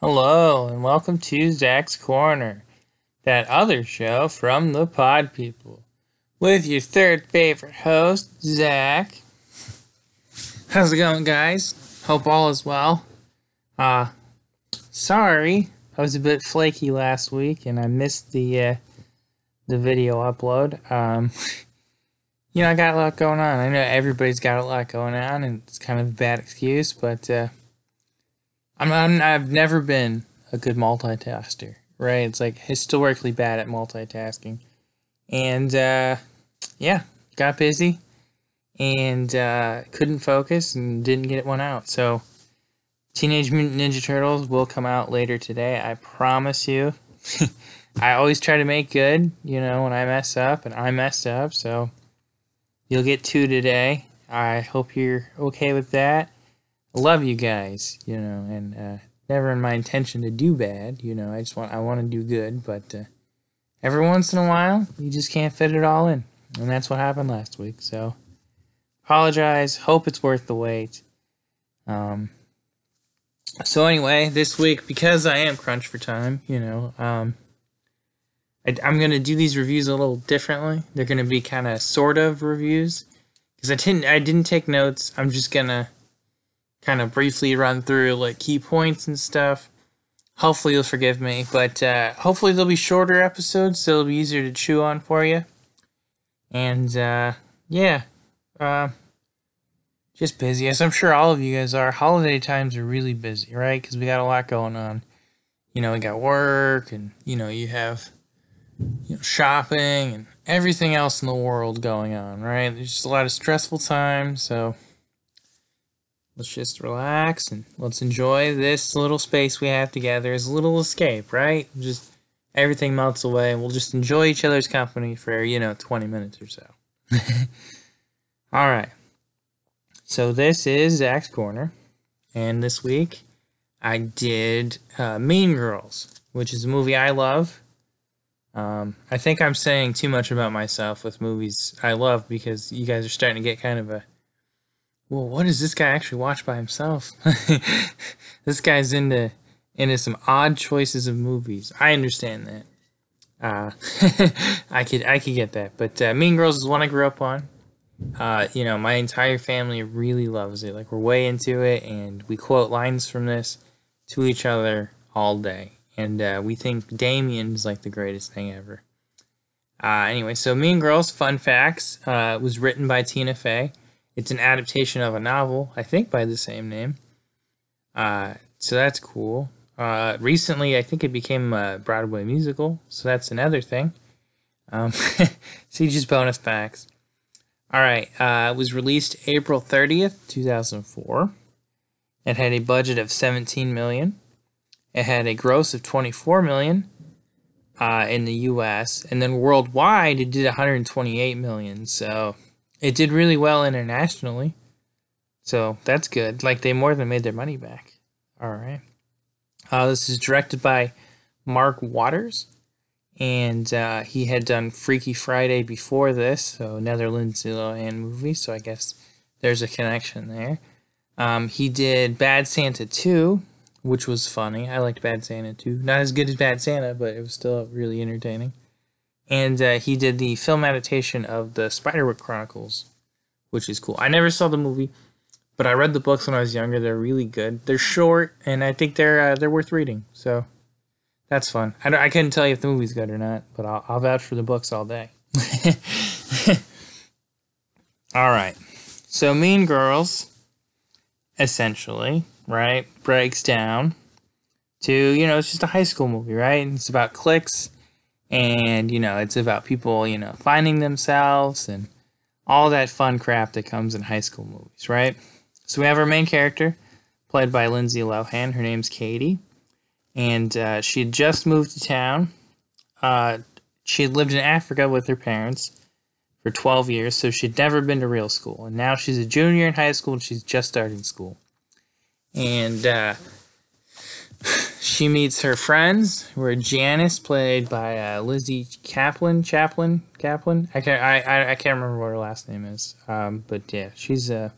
Hello, and welcome to Zack's Corner, that other show from the Pod People, with your third favorite host, Zack. How's it going, guys? Hope all is well. Uh, sorry, I was a bit flaky last week, and I missed the uh, the video upload. Um, you know, I got a lot going on. I know everybody's got a lot going on, and it's kind of a bad excuse, but uh, I'm, I'm I've never been a good multitasker, right? It's like historically bad at multitasking, and uh, yeah, got busy and uh, couldn't focus and didn't get one out. So, Teenage Mutant Ninja Turtles will come out later today. I promise you. I always try to make good, you know, when I mess up, and I messed up, so you'll get two today. I hope you're okay with that love you guys, you know, and uh, never in my intention to do bad, you know. I just want I want to do good, but uh, every once in a while, you just can't fit it all in, and that's what happened last week. So, apologize. Hope it's worth the wait. Um. So anyway, this week because I am crunched for time, you know, um, I, I'm gonna do these reviews a little differently. They're gonna be kind of sort of reviews because I didn't I didn't take notes. I'm just gonna kind of briefly run through like key points and stuff. Hopefully you'll forgive me, but uh, hopefully they'll be shorter episodes, so it'll be easier to chew on for you. And uh, yeah, uh, just busy, as I'm sure all of you guys are. Holiday times are really busy, right? Because we got a lot going on. You know, we got work, and you know, you have you know shopping and everything else in the world going on, right? There's just a lot of stressful times, so let's just relax and let's enjoy this little space we have together as a little escape, right? Just everything melts away and we'll just enjoy each other's company for, you know, 20 minutes or so. All right. So this is Zack's Corner. And this week I did uh, Mean Girls, which is a movie I love. Um, I think I'm saying too much about myself with movies I love because you guys are starting to get kind of a well, what does this guy actually watch by himself? this guy's into into some odd choices of movies. I understand that. Uh, I could I could get that, but uh, Mean Girls is one I grew up on. Uh, you know, my entire family really loves it. Like we're way into it, and we quote lines from this to each other all day. And uh, we think Damian is like the greatest thing ever. Uh, anyway, so Mean Girls, fun facts, uh, was written by Tina Fey. It's an adaptation of a novel, I think, by the same name. Uh, so that's cool. Uh, recently, I think it became a Broadway musical, so that's another thing. Um, see, just bonus facts. All right, uh, it was released April 30th, 2004. It had a budget of 17 million. It had a gross of 24 million uh, in the U.S. and then worldwide it did 128 million. So it did really well internationally. So that's good. Like they more than made their money back. All right. Uh, this is directed by Mark Waters, and uh, he had done Freaky Friday before this, so another Lindsay Lohan movie. So I guess there's a connection there. Um, he did Bad Santa 2, which was funny. I liked Bad Santa 2. Not as good as Bad Santa, but it was still really entertaining and uh, he did the film adaptation of the Spiderwick Chronicles, which is cool. I never saw the movie, but I read the books when I was younger. They're really good. They're short, and I think they're uh, they're worth reading. So that's fun. I, I couldn't tell you if the movie's good or not, but I'll, I'll vouch for the books all day. all right. So Mean Girls, essentially, right, breaks down to you know it's just a high school movie, right? And It's about cliques and you know it's about people you know finding themselves and all that fun crap that comes in high school movies right? So we have our main character played by lindsay lohan. Her name's cady. And uh, she had just moved to town. Uh, she had lived in africa with her parents for 12 years so she'd never been to real school. And now she's a junior in high school and she's just starting school. And uh, she meets her friends, who are Janice, played by uh, Lizzy Caplan. Chaplin, Caplan. I can't. I, I, I can't remember what her last name is. Um, but yeah, she's uh,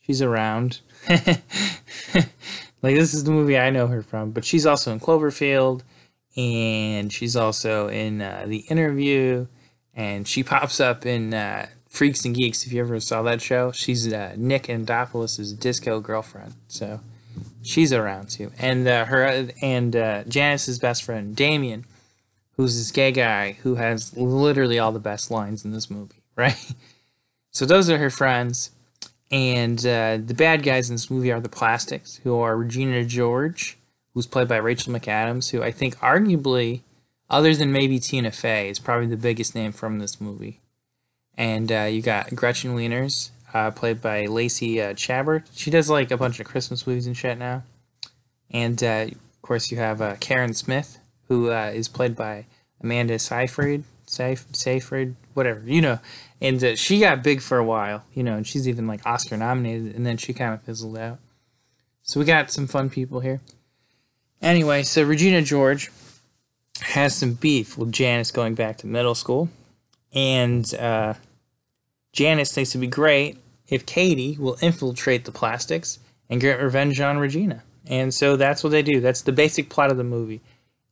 she's around. Like this is the movie I know her from, but she's also in Cloverfield, and she's also in uh, the Interview, and she pops up in uh, Freaks and Geeks. If you ever saw that show, she's uh, Nick Andopolis's disco girlfriend. So she's around too, and uh, her and uh, Janice's best friend Damian, who's this gay guy who has literally all the best lines in this movie, right? So those are her friends. And uh, the bad guys in this movie are the Plastics, who are Regina George, who's played by Rachel McAdams, who I think arguably, other than maybe Tina Fey, is probably the biggest name from this movie. And uh, you got Gretchen Wieners, uh, played by Lacey uh, Chabert. She does like a bunch of Christmas movies and shit now. And uh, of course, you have uh, Karen Smith, who uh, is played by Amanda Seyfried, Seyf- Seyfried, whatever, you know. And uh, she got big for a while, you know, and she's even like Oscar nominated, and then she kind of fizzled out. So we got some fun people here. Anyway, so Regina George has some beef with Janice going back to middle school, and Janice thinks it'd be great if Cady will infiltrate the plastics and get revenge on Regina. And so that's what they do. That's the basic plot of the movie: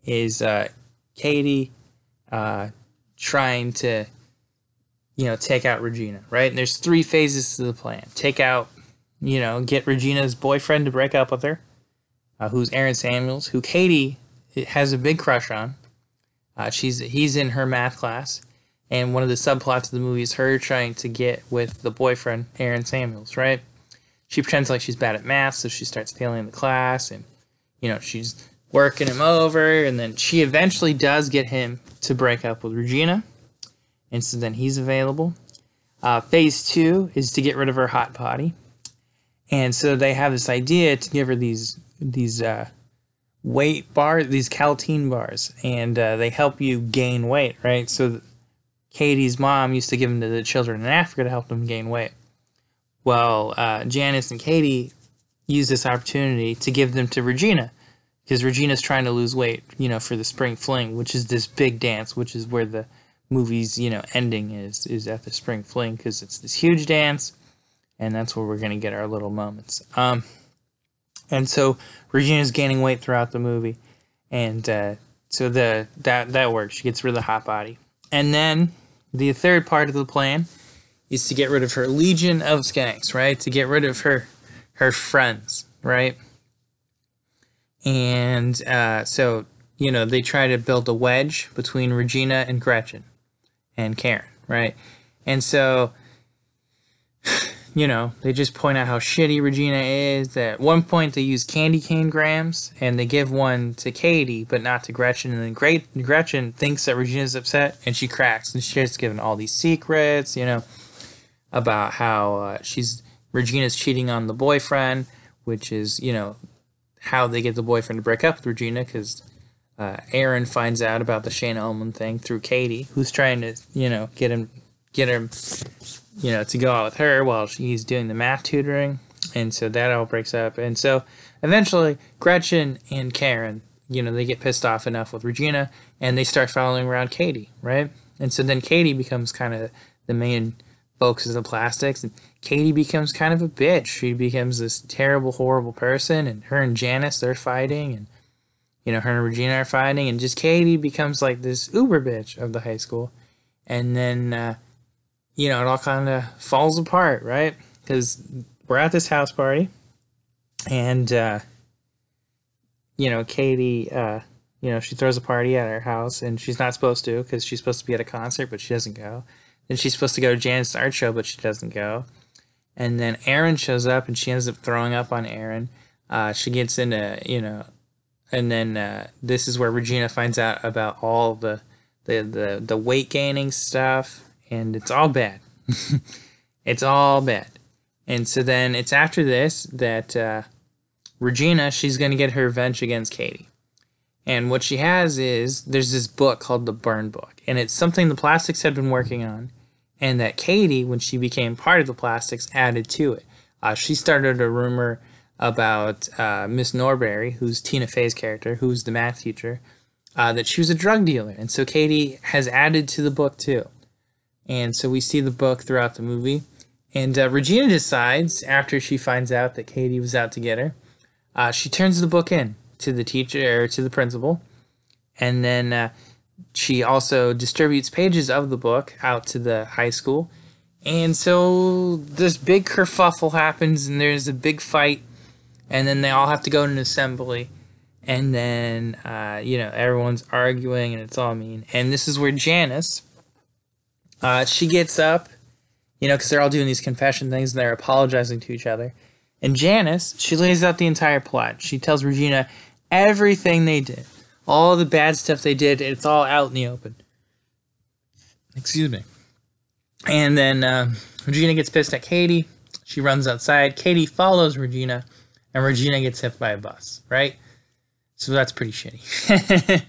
is uh, Cady uh, trying to you know, take out Regina, right? And there's three phases to the plan. Take out, you know, get Regina's boyfriend to break up with her, uh, who's Aaron Samuels, who Cady has a big crush on. Uh, she's he's in her math class, and one of the subplots of the movie is her trying to get with the boyfriend Aaron Samuels, right? She pretends like she's bad at math, so she starts failing the class, and you know she's working him over, and then she eventually does get him to break up with Regina and so then he's available. Uh, phase two is to get rid of her hot potty, and so they have this idea to give her these these uh, weight bars, these Kälteen bars, and uh, they help you gain weight, right? So Cady's mom used to give them to the children in Africa to help them gain weight. Well, uh, Janice and Cady use this opportunity to give them to Regina because Regina's trying to lose weight, you know, for the spring fling, which is this big dance, which is where the movie's you know ending is is at the spring fling because it's this huge dance and that's where we're going to get our little moments. Um and so regina's gaining weight throughout the movie and uh, so the that that works. She gets rid of the hot body. And then the third part of the plan is to get rid of her legion of skanks right to get rid of her her friends right and uh, so you know they try to build a wedge between regina and gretchen and Karen, right? And so, you know, they just point out how shitty Regina is. At one point, they use candy cane grams and they give one to Cady, but not to Gretchen. And then Gretchen thinks that Regina's upset and she cracks and she's given all these secrets, you know, about how uh, she's Regina's cheating on the boyfriend, which is, you know, how they get the boyfriend to break up with Regina because uh, Aaron finds out about the Shane Ullman thing through Cady, who's trying to, you know, get him, get him, you know, to go out with her while he's doing the math tutoring, and so that all breaks up, and so eventually Gretchen and Karen, you know, they get pissed off enough with Regina, and they start following around Cady, right? And so then Cady becomes kind of the main focus of the plastics, and Cady becomes kind of a bitch. She becomes this terrible, horrible person, and her and Janice they're fighting, and you know, her and Regina are fighting, and just Cady becomes like this uber bitch of the high school. And then, uh, you know, it all kind of falls apart, right? Because we're at this house party, and, uh, you know, Cady, uh, you know, she throws a party at her house, and she's not supposed to because she's supposed to be at a concert, but she doesn't go. Then she's supposed to go to Janet's art show, but she doesn't go. And then Aaron shows up, and she ends up throwing up on Aaron. Uh, she gets into, you know, and then uh, this is where Regina finds out about all the the the, the weight gaining stuff, and it's all bad. it's all bad. And so then it's after this that uh, Regina she's gonna get her revenge against Cady. And what she has is there's this book called the Burn Book, and it's something the Plastics had been working on, and that Cady, when she became part of the Plastics, added to it. Uh, she started a rumor about uh, Miss Norbury, who's Tina Fey's character, who's the math teacher, uh, that she was a drug dealer. And so Cady has added to the book too. And so we see the book throughout the movie. And uh, Regina decides, after she finds out that Cady was out to get her, uh, she turns the book in to the teacher or to the principal, and then uh, she also distributes pages of the book out to the high school. And so this big kerfuffle happens, and there's a big fight, and then they all have to go to an assembly and then uh, you know everyone's arguing and it's all mean and this is where janice uh, she gets up you know because they're all doing these confession things and they're apologizing to each other. And janice she lays out the entire plot. She tells regina everything they did all the bad stuff they did. It's all out in the open. Excuse me. And then uh, regina gets pissed at cady. She runs outside. Cady follows regina and regina gets hit by a bus right? So that's pretty shitty.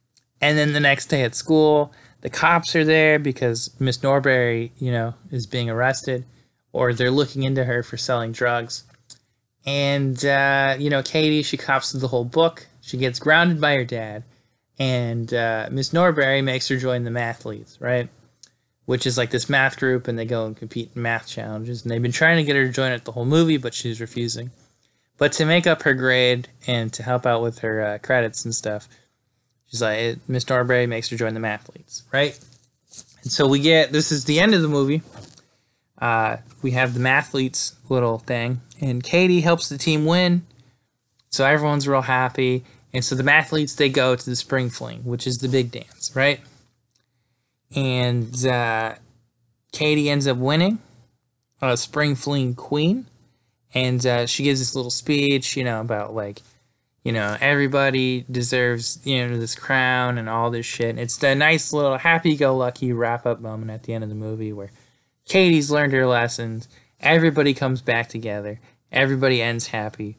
and then the next day at school, the cops are there because Miss Norbury, you know, is being arrested, or they're looking into her for selling drugs. And, uh, you know, Cady, she cops the whole book. She gets grounded by her dad. And uh, Miss Norbury makes her join the mathletes, right? Which is like this math group, and they go and compete in math challenges. And they've been trying to get her to join it the whole movie, but she's refusing. But to make up her grade and to help out with her uh, credits and stuff, she's like, Miss Norbury makes her join the mathletes, right? And so we get this is the end of the movie. Uh, we have the mathletes little thing, and Cady helps the team win. So everyone's real happy. And so the mathletes they go to the spring fling, which is the big dance, right? And uh, Cady ends up winning a spring fling queen and uh, she gives this little speech, you know, about like, you know, everybody deserves, you know, this crown and all this shit. It's the nice little happy-go-lucky wrap-up moment at the end of the movie where Cady's learned her lessons, everybody comes back together, everybody ends happy,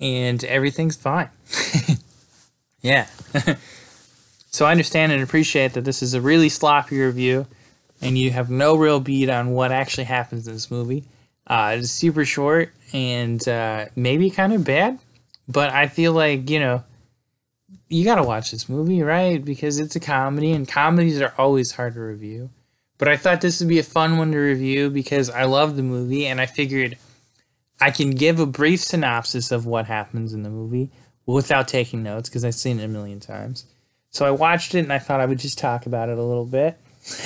and everything's fine. yeah. so I understand and appreciate that this is a really sloppy review, and you have no real beat on what actually happens in this movie. Uh, it's super short and uh, maybe kind of bad, but I feel like you know you gotta watch this movie, right? Because it's a comedy, and comedies are always hard to review. But I thought this would be a fun one to review because I love the movie, and I figured I can give a brief synopsis of what happens in the movie without taking notes because I've seen it a million times. So I watched it, and I thought I would just talk about it a little bit.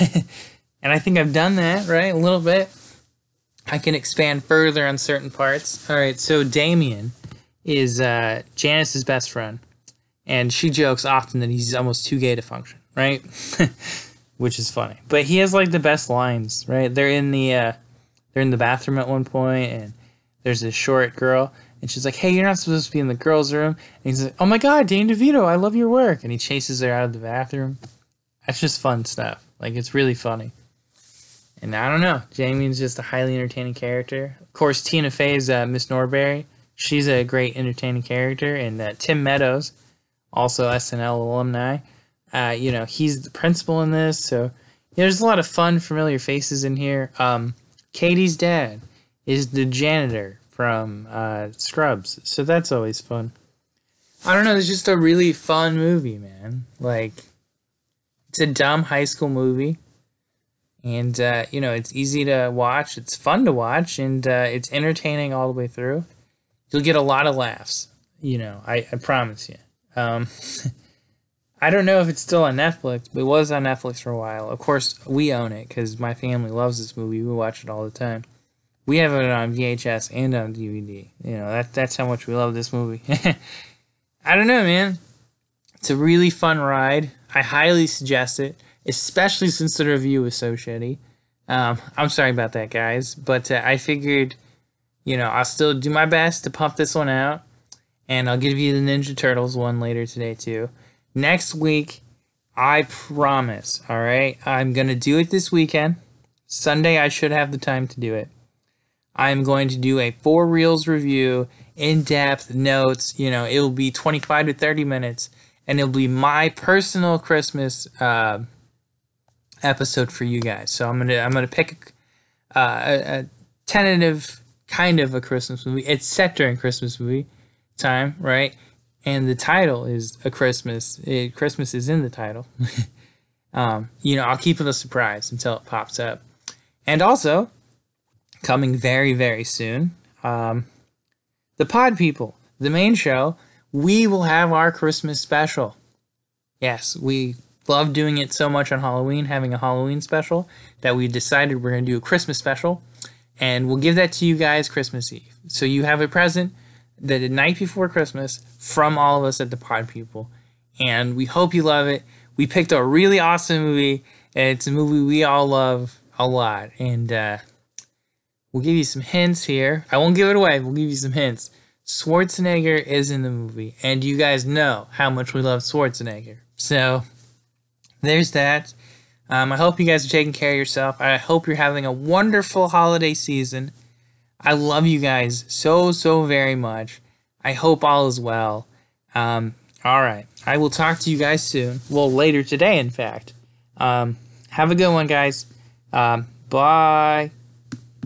and I think I've done that, right? A little bit. I can expand further on certain parts. All right, so Damian is uh, Janice's best friend, and she jokes often that he's almost too gay to function, right? Which is funny, but he has like the best lines, right? They're in the uh, they're in the bathroom at one point, and there's this short girl, and she's like, "Hey, you're not supposed to be in the girls' room." And he's like, "Oh my God, Danny DeVito, I love your work," and he chases her out of the bathroom. That's just fun stuff. Like it's really funny. And I don't know. Jamie's just a highly entertaining character. Of course, Tina Fey's uh, Miss Norbury. She's a great entertaining character. And uh, Tim Meadows, also SNL alumni. Uh, you know, he's the principal in this. So there's a lot of fun, familiar faces in here. Um, Cady's dad is the janitor from uh, Scrubs. So that's always fun. I don't know. It's just a really fun movie, man. Like, it's a dumb high school movie and uh, you know it's easy to watch it's fun to watch and uh, it's entertaining all the way through you'll get a lot of laughs you know i, I promise you. Um, i don't know if it's still on netflix but it was on netflix for a while. Of course we own it because my family loves this movie. We watch it all the time. We have it on vhs and on dvd you know that, that's how much we love this movie. I don't know man. It's a really fun ride. I highly suggest it especially since the review was so shitty. Um, I'm sorry about that, guys, but uh, I figured, you know, I'll still do my best to pump this one out, and I'll give you the Ninja Turtles one later today too. Next week, I promise. All right, I'm gonna do it this weekend. Sunday, I should have the time to do it. I'm going to do a four reels review, in depth notes. You know, it'll be 25 to 30 minutes, and it'll be my personal Christmas. Uh, episode for you guys. So I'm gonna I'm gonna pick uh, a, a, tentative kind of a Christmas movie. It's set during Christmas movie time, right? And the title is a Christmas. It, Christmas is in the title. um, you know, I'll keep it a surprise until it pops up. And also, coming very very soon, um, the Pod People, the main show, we will have our Christmas special. Yes, we love doing it so much on Halloween, having a Halloween special, that we decided we're going to do a Christmas special. And we'll give that to you guys Christmas Eve. So you have a present the night before Christmas from all of us at the Pod People. And we hope you love it. We picked a really awesome movie. And it's a movie we all love a lot. And uh, we'll give you some hints here. I won't give it away. We'll give you some hints. Schwarzenegger is in the movie. And you guys know how much we love Schwarzenegger. So there's that. Um, I hope you guys are taking care of yourself. I hope you're having a wonderful holiday season. I love you guys so, so very much. I hope all is well. Um, all right. I will talk to you guys soon. Well, later today, in fact. Um, have a good one, guys. Um, bye.